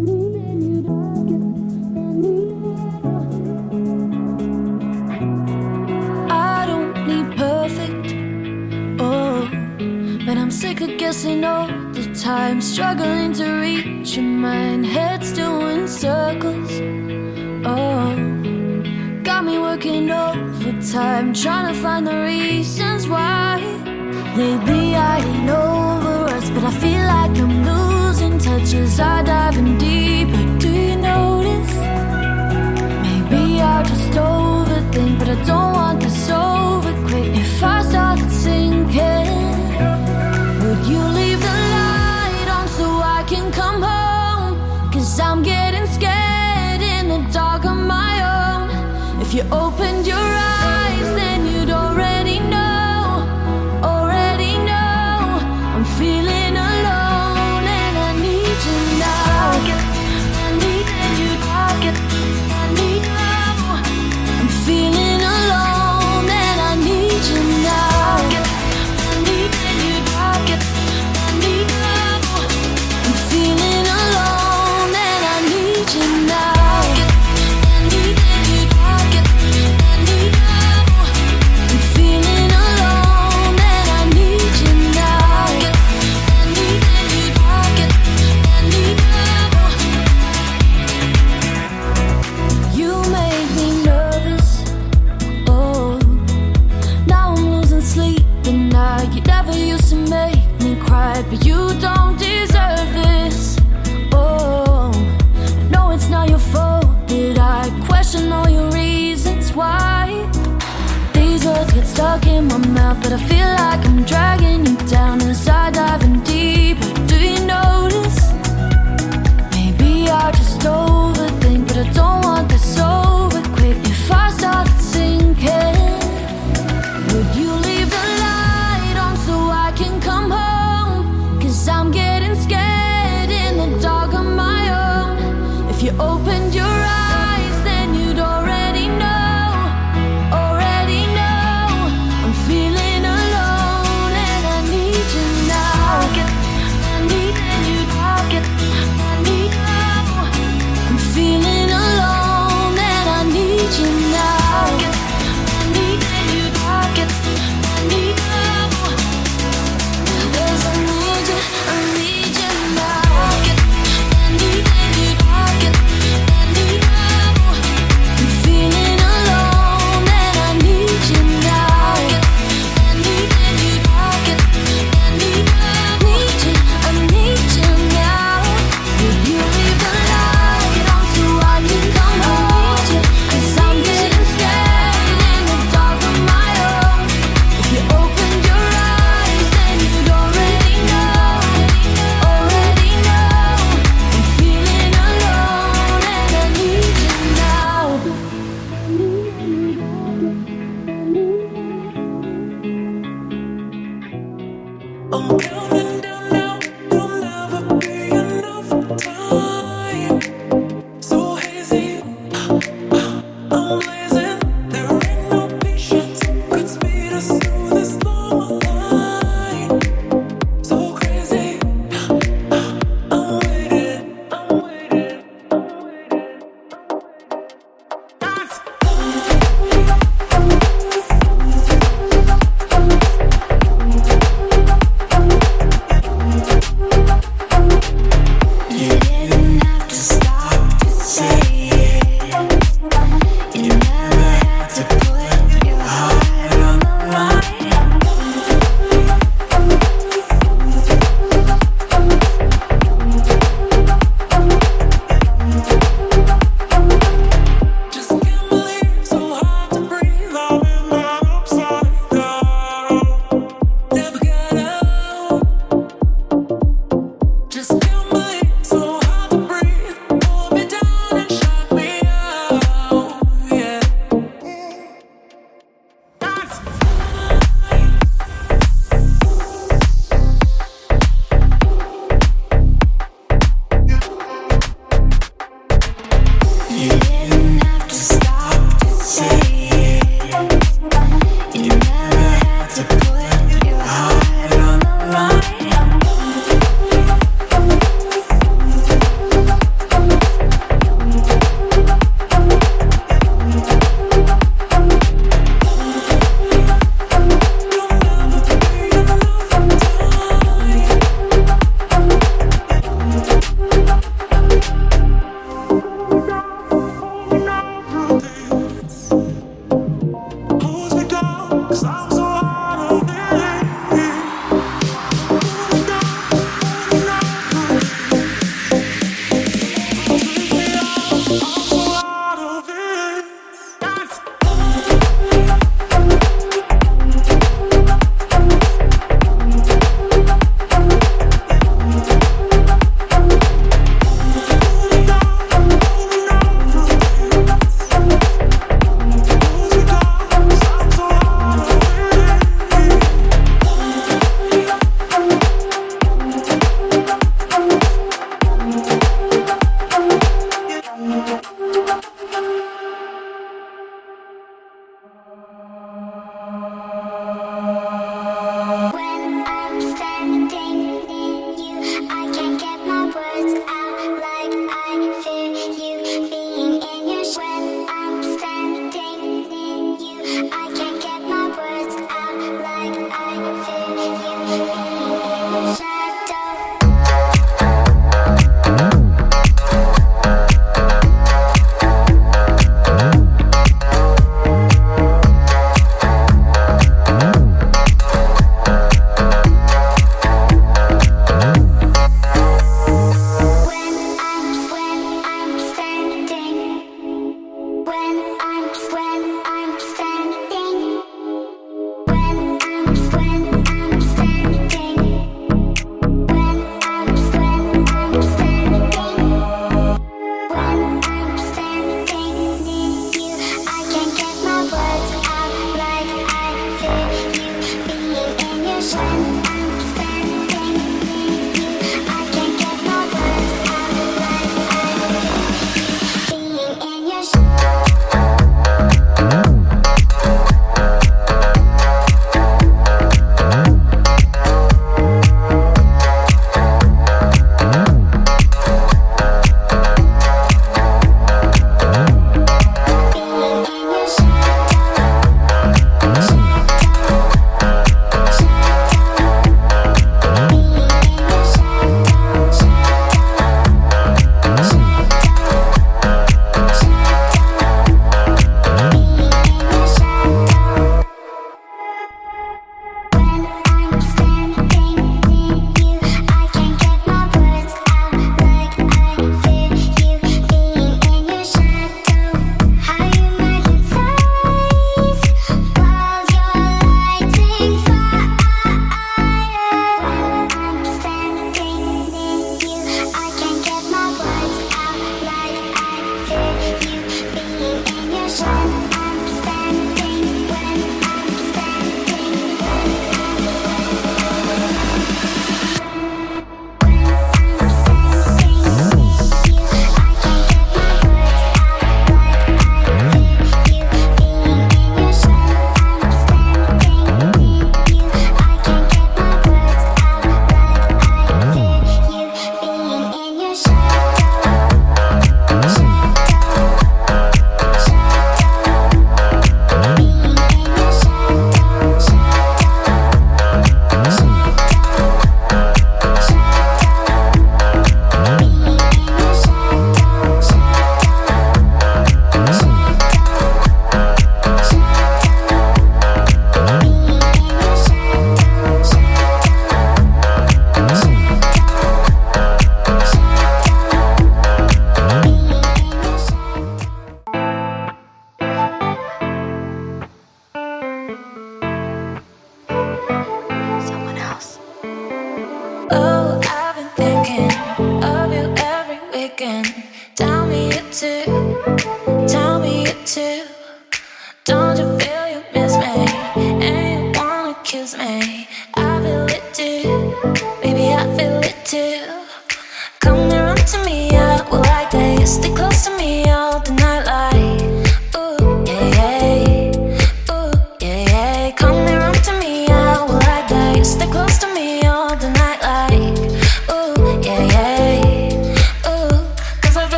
Oh, guessing all the time, struggling to reach your mind. Head's doing circles. Oh, got me working overtime, trying to find the reasons why. Lately I ain't over us, but I feel like I'm losing touches are diving deep. Do you notice? Maybe I just overthink, but I don't want this over quick. If I started sinking, would you leave the light on so I can come home? Cause I'm getting scared in the dark on my own. If you opened your eyes.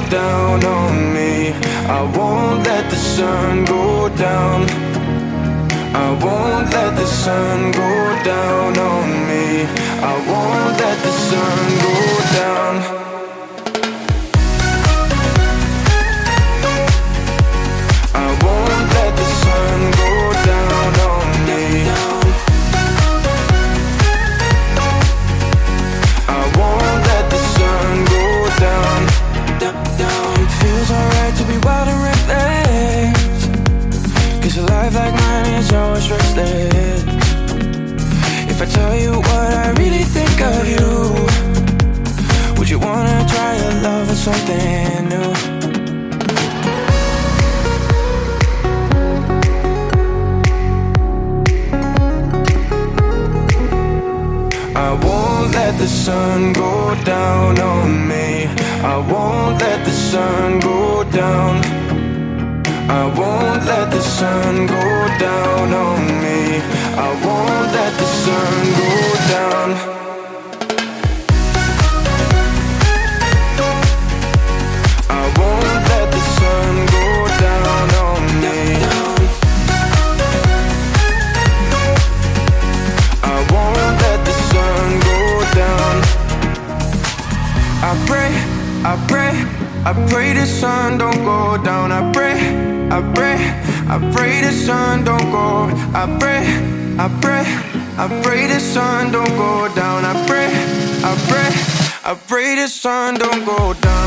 down on me. I won't let the sun go down. I won't let the sun go down on me. I won't let the sun sun go down on me. I won't let the sun go down. I won't let the sun go down on me. I won't let the sun go down I pray, I pray the sun don't go down. I pray, I pray, I pray the sun don't go. I pray, I pray, I pray the sun don't go down. I pray, I pray, I pray the sun don't go down.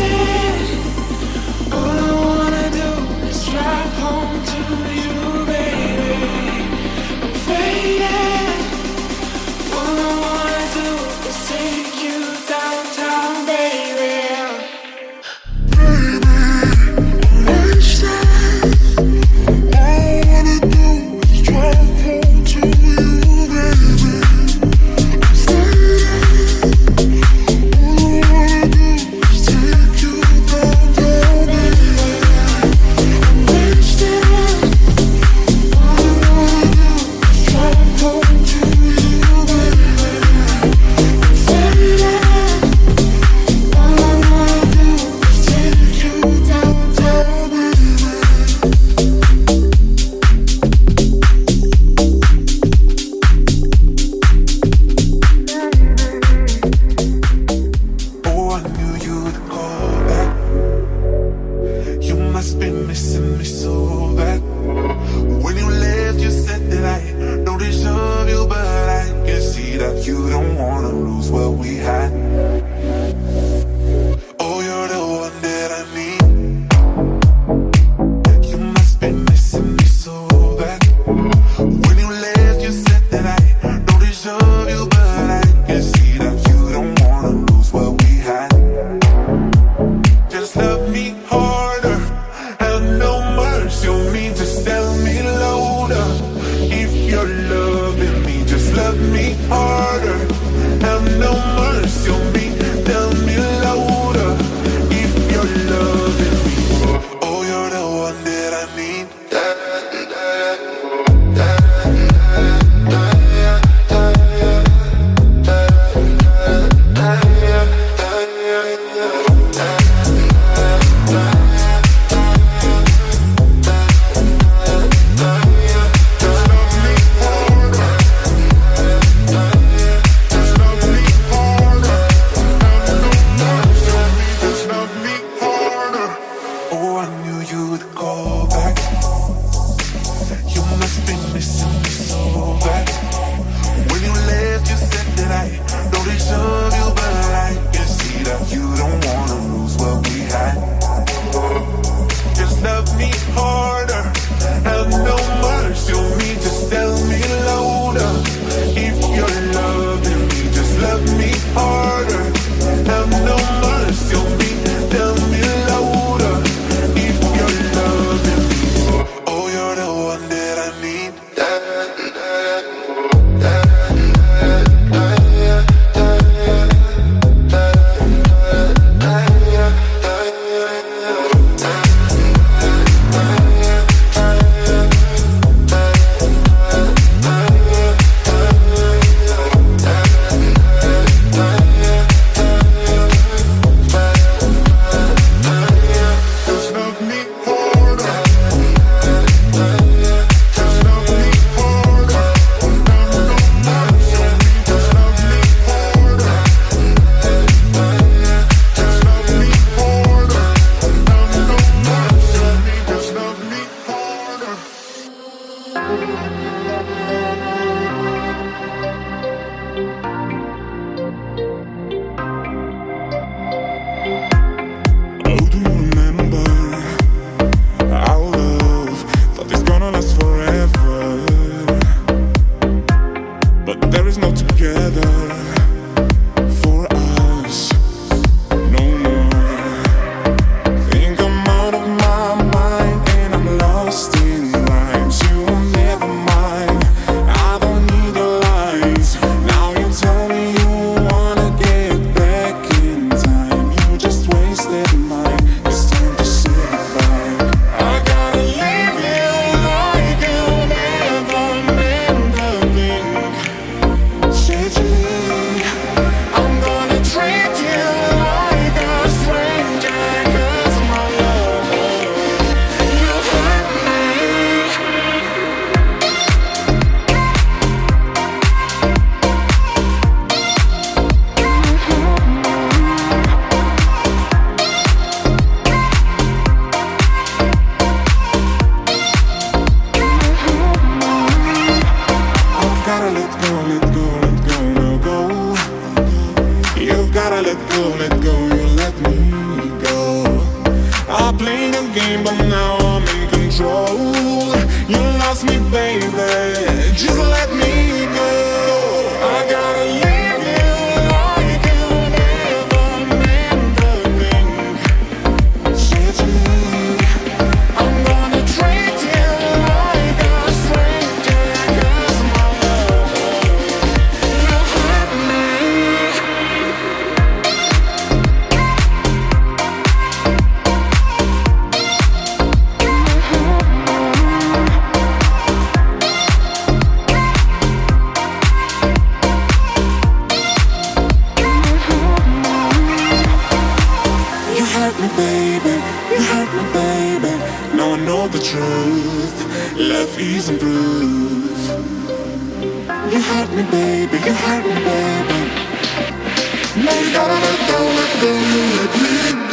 You Let go, let go, let me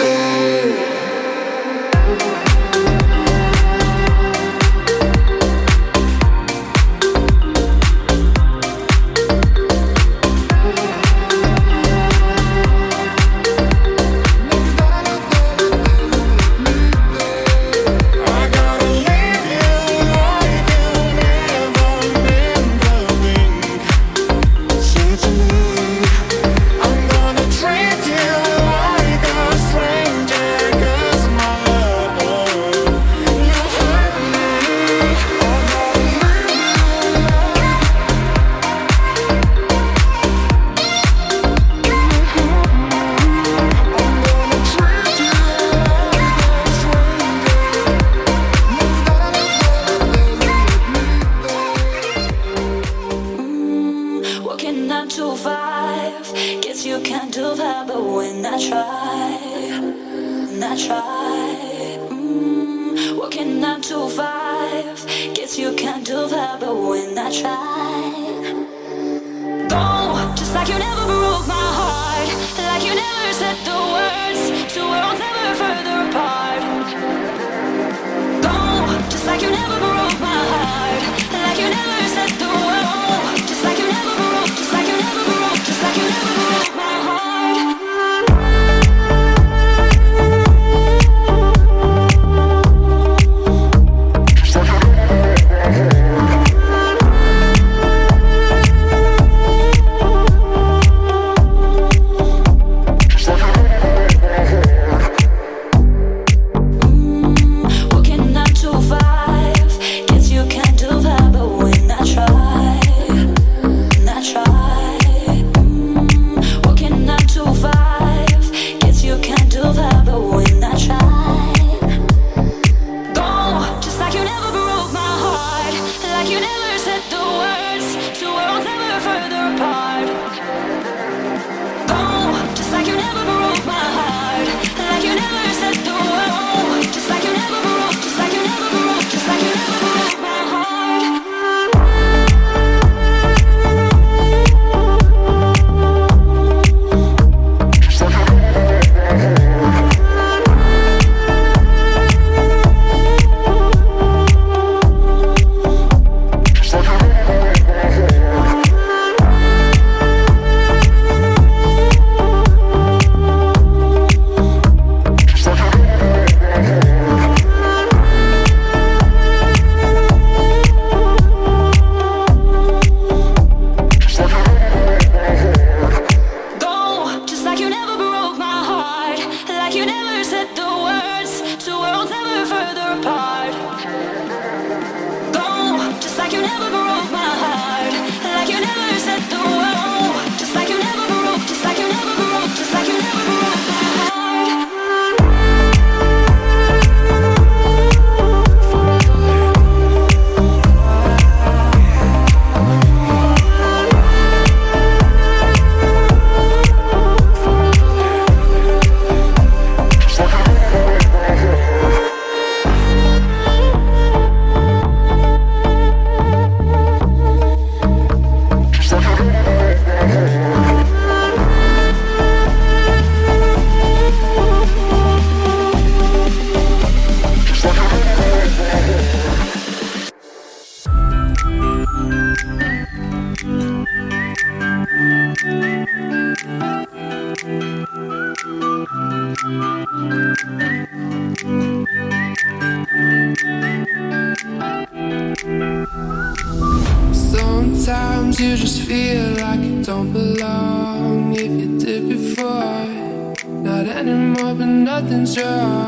my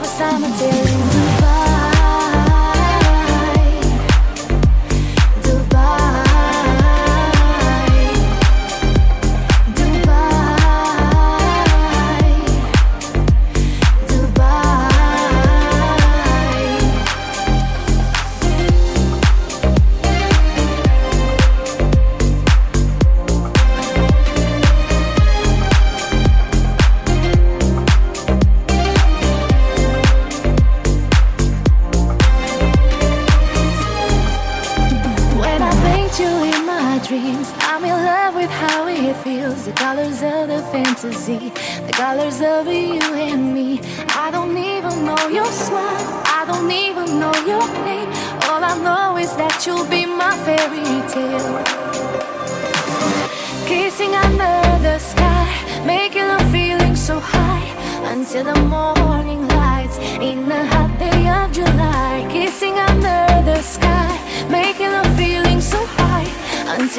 was time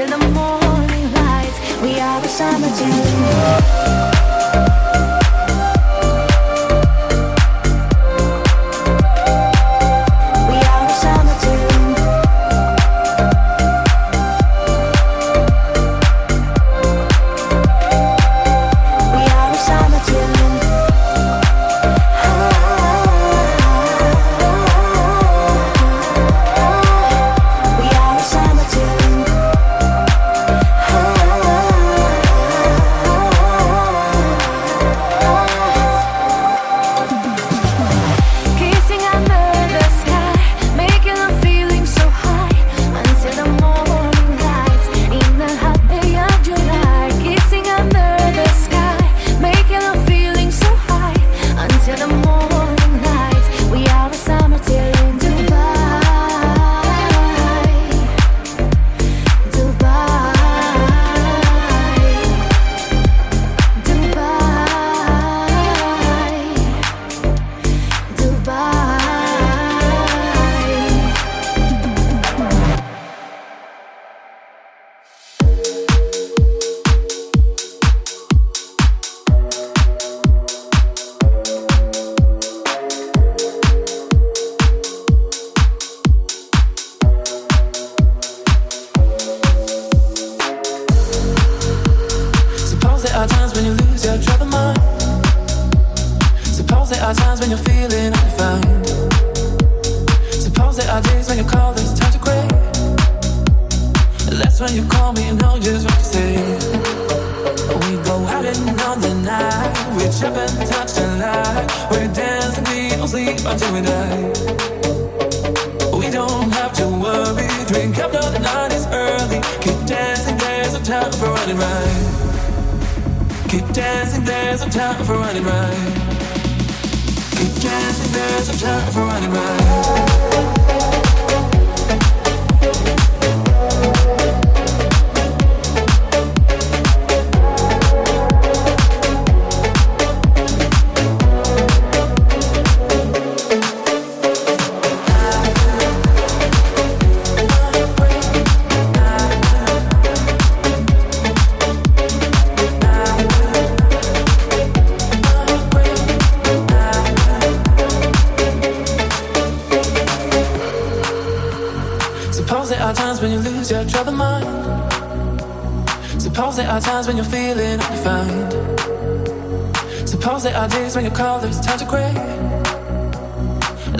until the morning lights. We are the summer till.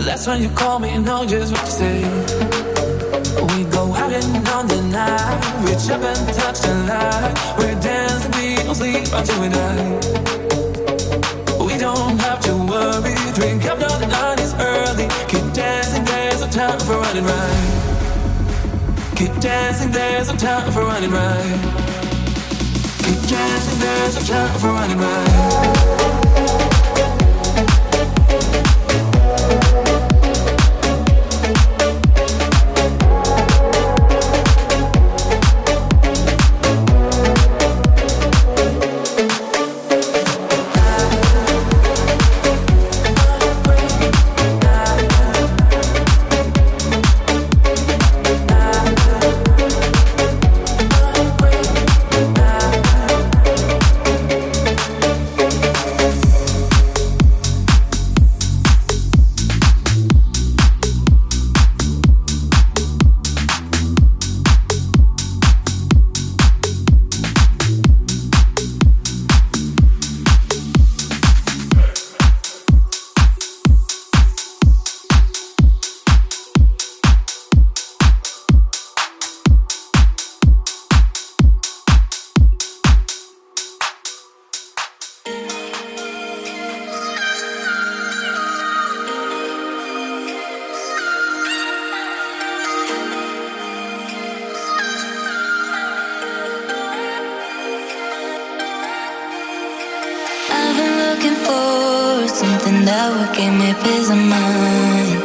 That's when you call me and know just what to say. We go out and on the night. Reach up and touch the light. We're dancing, we don't sleep until we die. We don't have to worry. Drink up, now the night is early. Keep dancing, there's no time for running right. Keep dancing, there's no time for running right. Keep dancing, there's no time for running right. looking for something that would give me peace of mind.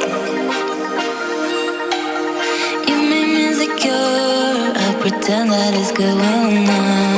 You made me insecure. I pretend that it's good when I'm not.